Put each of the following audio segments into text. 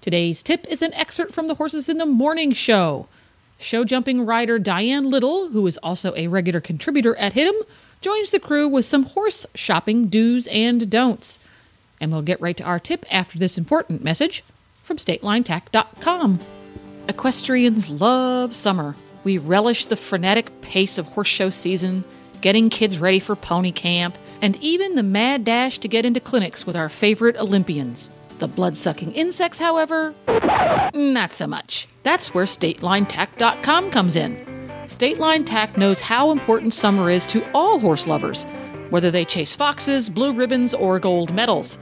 Today's tip is an excerpt from the Horses in the Morning show. Show jumping rider Diane Little, who is also a regular contributor at HITM, joins the crew with some horse shopping do's and don'ts. And we'll get right to our tip after this important message from StatelineTack.com. Equestrians love summer. We relish the frenetic pace of horse show season, getting kids ready for pony camp, and even the mad dash to get into clinics with our favorite Olympians. The blood sucking insects, however, not so much. That's where StatelineTack.com comes in. Stateline Tack knows how important summer is to all horse lovers, whether they chase foxes, blue ribbons, or gold medals.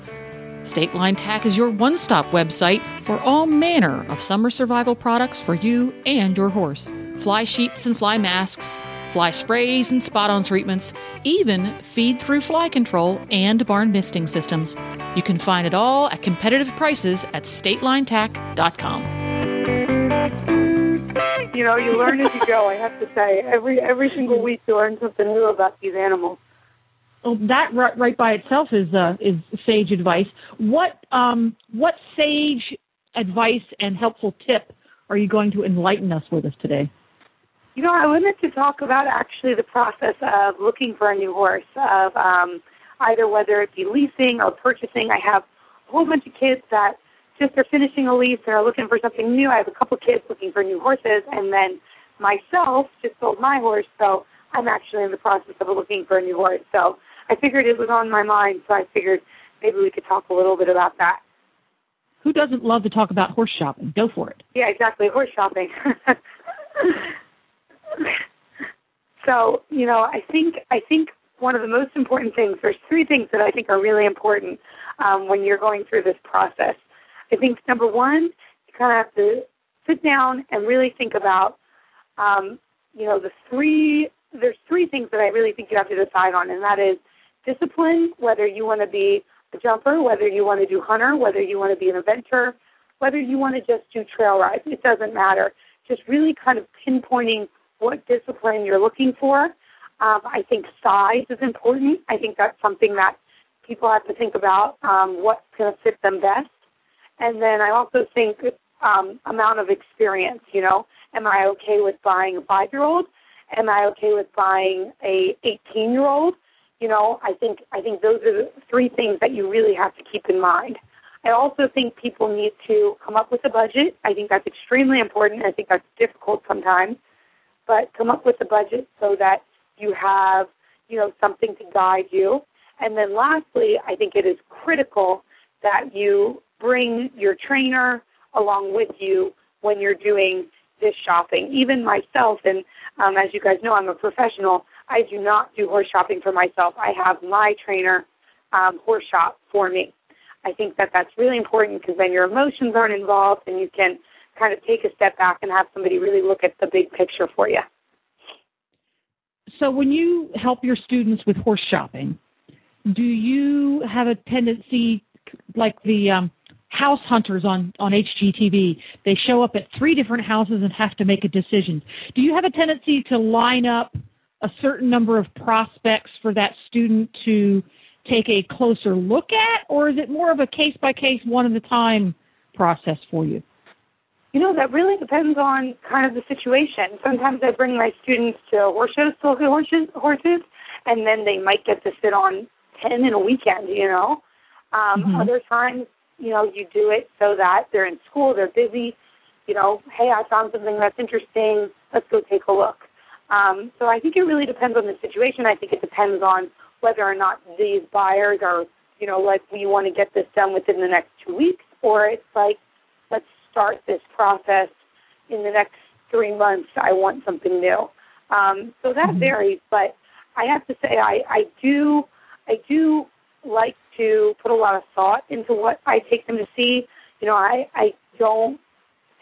Stateline Tack is your one stop website for all manner of summer survival products for you and your horse. Fly sheets and fly masks, fly sprays and spot on treatments, even feed through fly control and barn misting systems. You can find it all at competitive prices at statelinetack.com. You know, you learn as you go. I have to say, every every single week you learn something new about these animals. Well, that right, right by itself is uh, is sage advice. What um, what sage advice and helpful tip are you going to enlighten us with us today? You know, I wanted to talk about actually the process of looking for a new horse, of um, either whether it be leasing or purchasing. I have a whole bunch of kids that just are finishing a lease and are looking for something new. I have a couple kids looking for new horses, and then myself just sold my horse, so I'm actually in the process of looking for a new horse. So I figured it was on my mind, so I figured maybe we could talk a little bit about that. Who doesn't love to talk about horse shopping? Go for it. Yeah, exactly. Horse shopping. so, you know, I think I think one of the most important things. There's three things that I think are really important um, when you're going through this process. I think number one, you kind of have to sit down and really think about, um, you know, the three. There's three things that I really think you have to decide on, and that is discipline. Whether you want to be a jumper, whether you want to do hunter, whether you want to be an adventurer, whether you want to just do trail rides. It doesn't matter. Just really kind of pinpointing what discipline you're looking for. Um, I think size is important. I think that's something that people have to think about um, what's going to fit them best. And then I also think um, amount of experience. You know, am I okay with buying a five-year-old? Am I okay with buying a 18-year-old? You know, I think I think those are the three things that you really have to keep in mind. I also think people need to come up with a budget. I think that's extremely important. I think that's difficult sometimes, but come up with a budget so that you have, you know, something to guide you. And then lastly, I think it is critical that you bring your trainer along with you when you're doing this shopping. Even myself, and um, as you guys know, I'm a professional. I do not do horse shopping for myself. I have my trainer um, horse shop for me. I think that that's really important because then your emotions aren't involved and you can kind of take a step back and have somebody really look at the big picture for you. So when you help your students with horse shopping, do you have a tendency like the um, house hunters on, on HGTV? They show up at three different houses and have to make a decision. Do you have a tendency to line up a certain number of prospects for that student to take a closer look at, or is it more of a case by case, one at a time process for you? You know, that really depends on kind of the situation. Sometimes I bring my students to horse shows to look at horses, horses, and then they might get to sit on 10 in a weekend, you know. Um, mm-hmm. Other times, you know, you do it so that they're in school, they're busy, you know, hey, I found something that's interesting, let's go take a look. Um, so I think it really depends on the situation. I think it depends on whether or not these buyers are, you know, like we want to get this done within the next two weeks, or it's like, let's start this process in the next three months. I want something new. Um, so that mm-hmm. varies, but I have to say I, I do I do like to put a lot of thought into what I take them to see. You know, I, I don't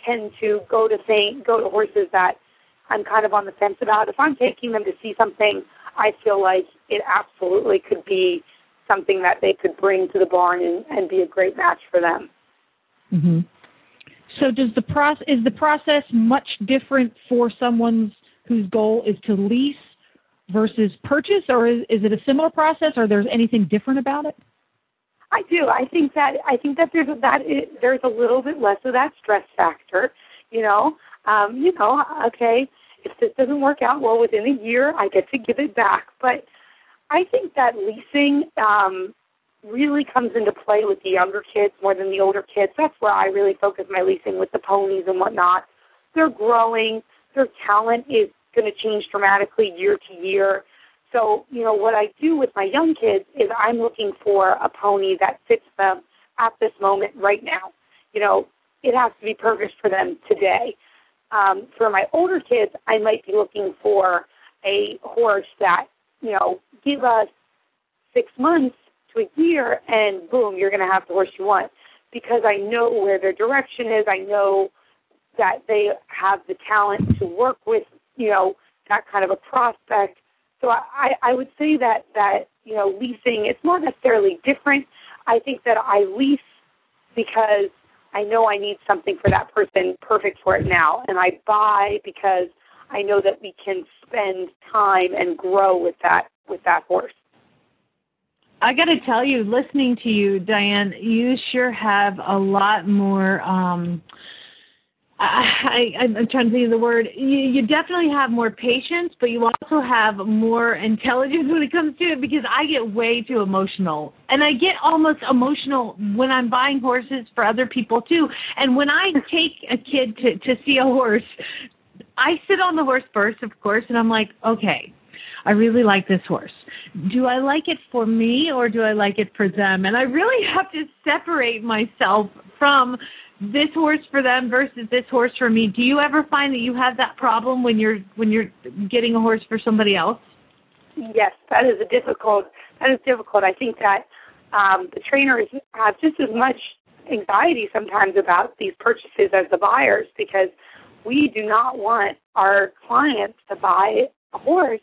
tend to go to think, go to horses that I'm kind of on the fence about. If I'm taking them to see something, I feel like it absolutely could be something that they could bring to the barn and, and be a great match for them. Mm-hmm. So does the process is the process much different for someone whose goal is to lease versus purchase, or is, is it a similar process, or there's anything different about it? I do. I think that I think that there's that it, there's a little bit less of that stress factor. You know, um, you know, okay, if this doesn't work out well within a year, I get to give it back. But I think that leasing um, really comes into play with the younger kids more than the older kids. That's where I really focus my leasing with the ponies and whatnot. They're growing. Their talent is going to change dramatically year to year. So, you know, what I do with my young kids is I'm looking for a pony that fits them at this moment right now. You know, it has to be perfect for them today. Um, for my older kids, I might be looking for a horse that, you know, give us six months a year and boom, you're going to have the horse you want. Because I know where their direction is. I know that they have the talent to work with, you know, that kind of a prospect. So I, I would say that, that, you know, leasing, it's not necessarily different. I think that I lease because I know I need something for that person perfect for it now. And I buy because I know that we can spend time and grow with that, with that horse. I got to tell you, listening to you, Diane, you sure have a lot more. Um, I, I, I'm trying to think of the word. You, you definitely have more patience, but you also have more intelligence when it comes to it because I get way too emotional. And I get almost emotional when I'm buying horses for other people too. And when I take a kid to, to see a horse, I sit on the horse first, of course, and I'm like, okay, I really like this horse. Do I like it for me or do I like it for them? And I really have to separate myself from this horse for them versus this horse for me. Do you ever find that you have that problem when you're when you're getting a horse for somebody else? Yes, that is a difficult. That is difficult. I think that um, the trainers have just as much anxiety sometimes about these purchases as the buyers because we do not want our clients to buy a horse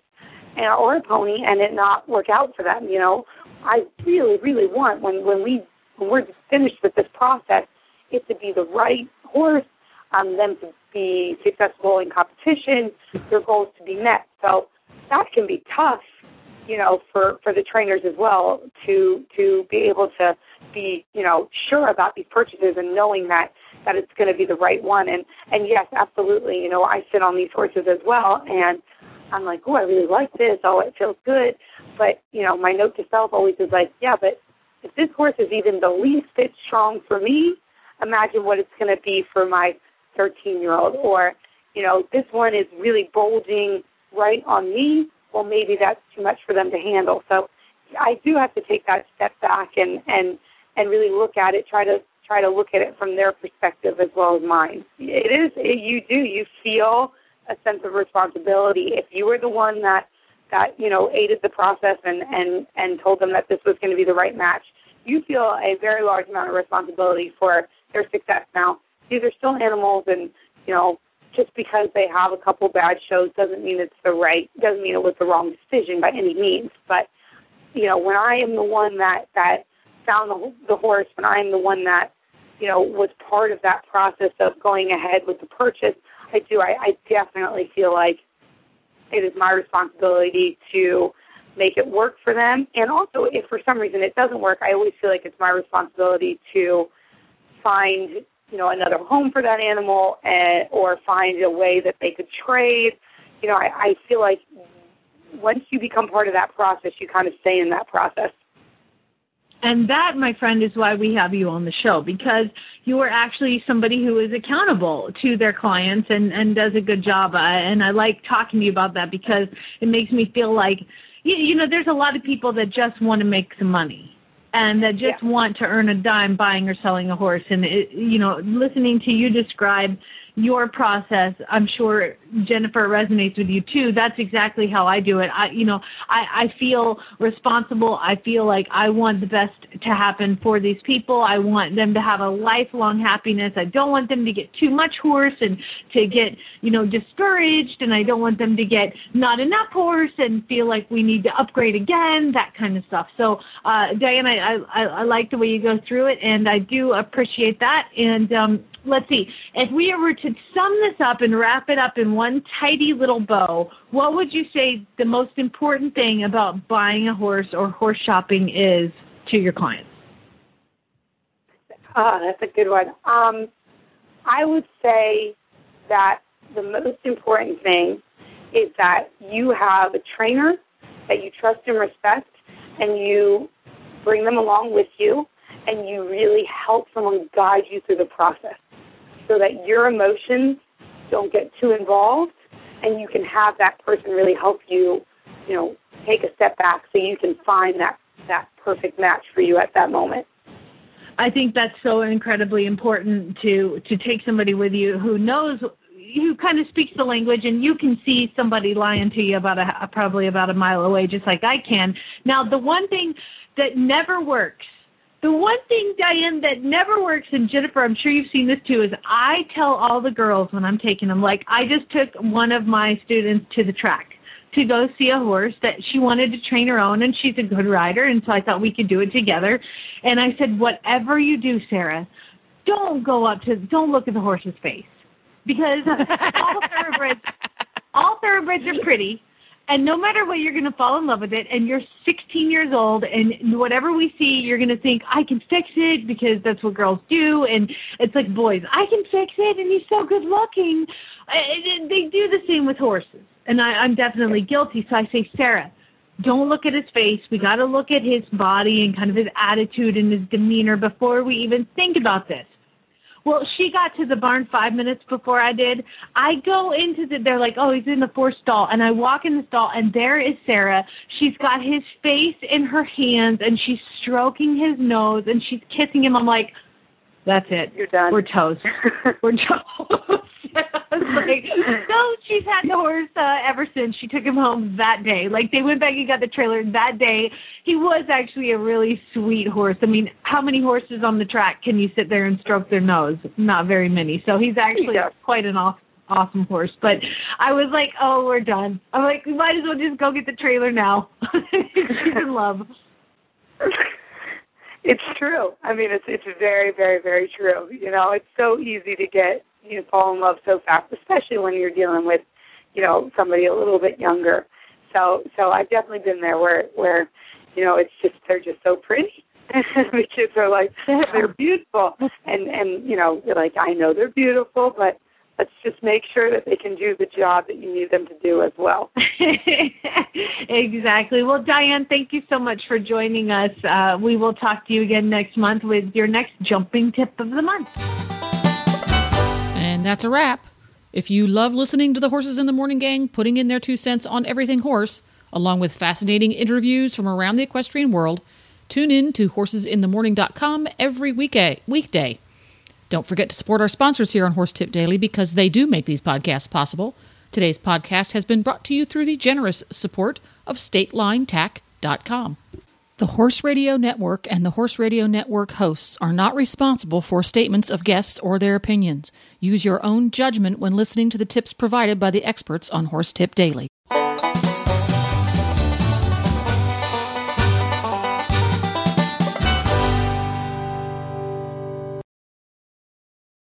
or a pony and it not work out for them. You know, I really, really want when when we when we're finished with this process, it to be the right horse, um, them to be successful in competition, their goals to be met. So that can be tough, you know, for for the trainers as well to to be able to be you know sure about these purchases and knowing that that it's going to be the right one. And and yes, absolutely, you know, I sit on these horses as well and I'm like, oh, I really like this. Oh, it feels good. But, you know, my note to self always is like, yeah, but if this horse is even the least bit strong for me, imagine what it's going to be for my 13-year-old. Or, you know, this one is really bulging right on me. Well, maybe that's too much for them to handle. So I do have to take that step back and, and, and really look at it, try to try to look at it from their perspective as well as mine. It is, you do, you feel a sense of responsibility. If you were the one that that you know aided the process and and and told them that this was going to be the right match, you feel a very large amount of responsibility for their success. Now, these are still animals, and you know just because they have a couple bad shows doesn't mean it's the right doesn't mean it was the wrong decision by any means. But you know when I am the one that that found the, the horse, when I am the one that you know was part of that process of going ahead with the purchase I do. I, I definitely feel like it is my responsibility to make it work for them. And also, if for some reason it doesn't work, I always feel like it's my responsibility to find, you know, another home for that animal and, or find a way that they could trade. You know, I, I feel like once you become part of that process, you kind of stay in that process. And that, my friend, is why we have you on the show because you are actually somebody who is accountable to their clients and, and does a good job. And I like talking to you about that because it makes me feel like, you, you know, there's a lot of people that just want to make some money and that just yeah. want to earn a dime buying or selling a horse. And, it, you know, listening to you describe your process. I'm sure Jennifer resonates with you too. That's exactly how I do it. I, you know, I, I feel responsible. I feel like I want the best to happen for these people. I want them to have a lifelong happiness. I don't want them to get too much horse and to get, you know, discouraged. And I don't want them to get not enough horse and feel like we need to upgrade again, that kind of stuff. So, uh, Diane, I, I, I like the way you go through it and I do appreciate that. And, um, let's see, if we were to sum this up and wrap it up in one tidy little bow, what would you say the most important thing about buying a horse or horse shopping is to your clients? Ah, that's a good one. Um, I would say that the most important thing is that you have a trainer that you trust and respect, and you bring them along with you, and you really help someone guide you through the process so that your emotions don't get too involved and you can have that person really help you, you know, take a step back so you can find that, that perfect match for you at that moment. I think that's so incredibly important to to take somebody with you who knows who kind of speaks the language and you can see somebody lying to you about a probably about a mile away just like I can. Now the one thing that never works the one thing, Diane, that never works, and Jennifer, I'm sure you've seen this too, is I tell all the girls when I'm taking them, like I just took one of my students to the track to go see a horse that she wanted to train her own, and she's a good rider, and so I thought we could do it together. And I said, whatever you do, Sarah, don't go up to, don't look at the horse's face, because all thoroughbreds, all thoroughbreds are pretty, and no matter what, you're going to fall in love with it. And you're 16 years old, and whatever we see, you're going to think, I can fix it because that's what girls do. And it's like, boys, I can fix it, and he's so good looking. Uh, and they do the same with horses. And I, I'm definitely guilty. So I say, Sarah, don't look at his face. We got to look at his body and kind of his attitude and his demeanor before we even think about this. Well, she got to the barn five minutes before I did. I go into the, they're like, oh, he's in the fourth stall. And I walk in the stall and there is Sarah. She's got his face in her hands and she's stroking his nose and she's kissing him. I'm like, that's it. You're done. We're toast. We're toast. like, no, she's had the horse uh, ever since she took him home that day. Like they went back and got the trailer that day. He was actually a really sweet horse. I mean, how many horses on the track can you sit there and stroke their nose? Not very many. So he's actually quite an awesome awesome horse. But I was like, oh, we're done. I'm like, we might as well just go get the trailer now. She's in love. It's true. I mean, it's it's very, very, very true. You know, it's so easy to get you know, fall in love so fast, especially when you're dealing with, you know, somebody a little bit younger. So, so I've definitely been there where, where, you know, it's just they're just so pretty. the kids are like they're beautiful, and and you know, you're like I know they're beautiful, but let's just make sure that they can do the job that you need them to do as well. exactly. Well, Diane, thank you so much for joining us. Uh, we will talk to you again next month with your next jumping tip of the month. And that's a wrap. If you love listening to the Horses in the Morning Gang putting in their two cents on everything horse, along with fascinating interviews from around the equestrian world, tune in to horsesinthemorning.com every weekday. weekday. Don't forget to support our sponsors here on Horse Tip Daily because they do make these podcasts possible. Today's podcast has been brought to you through the generous support of StatelineTack.com. The Horse Radio Network and the Horse Radio Network hosts are not responsible for statements of guests or their opinions. Use your own judgment when listening to the tips provided by the experts on Horse Tip Daily.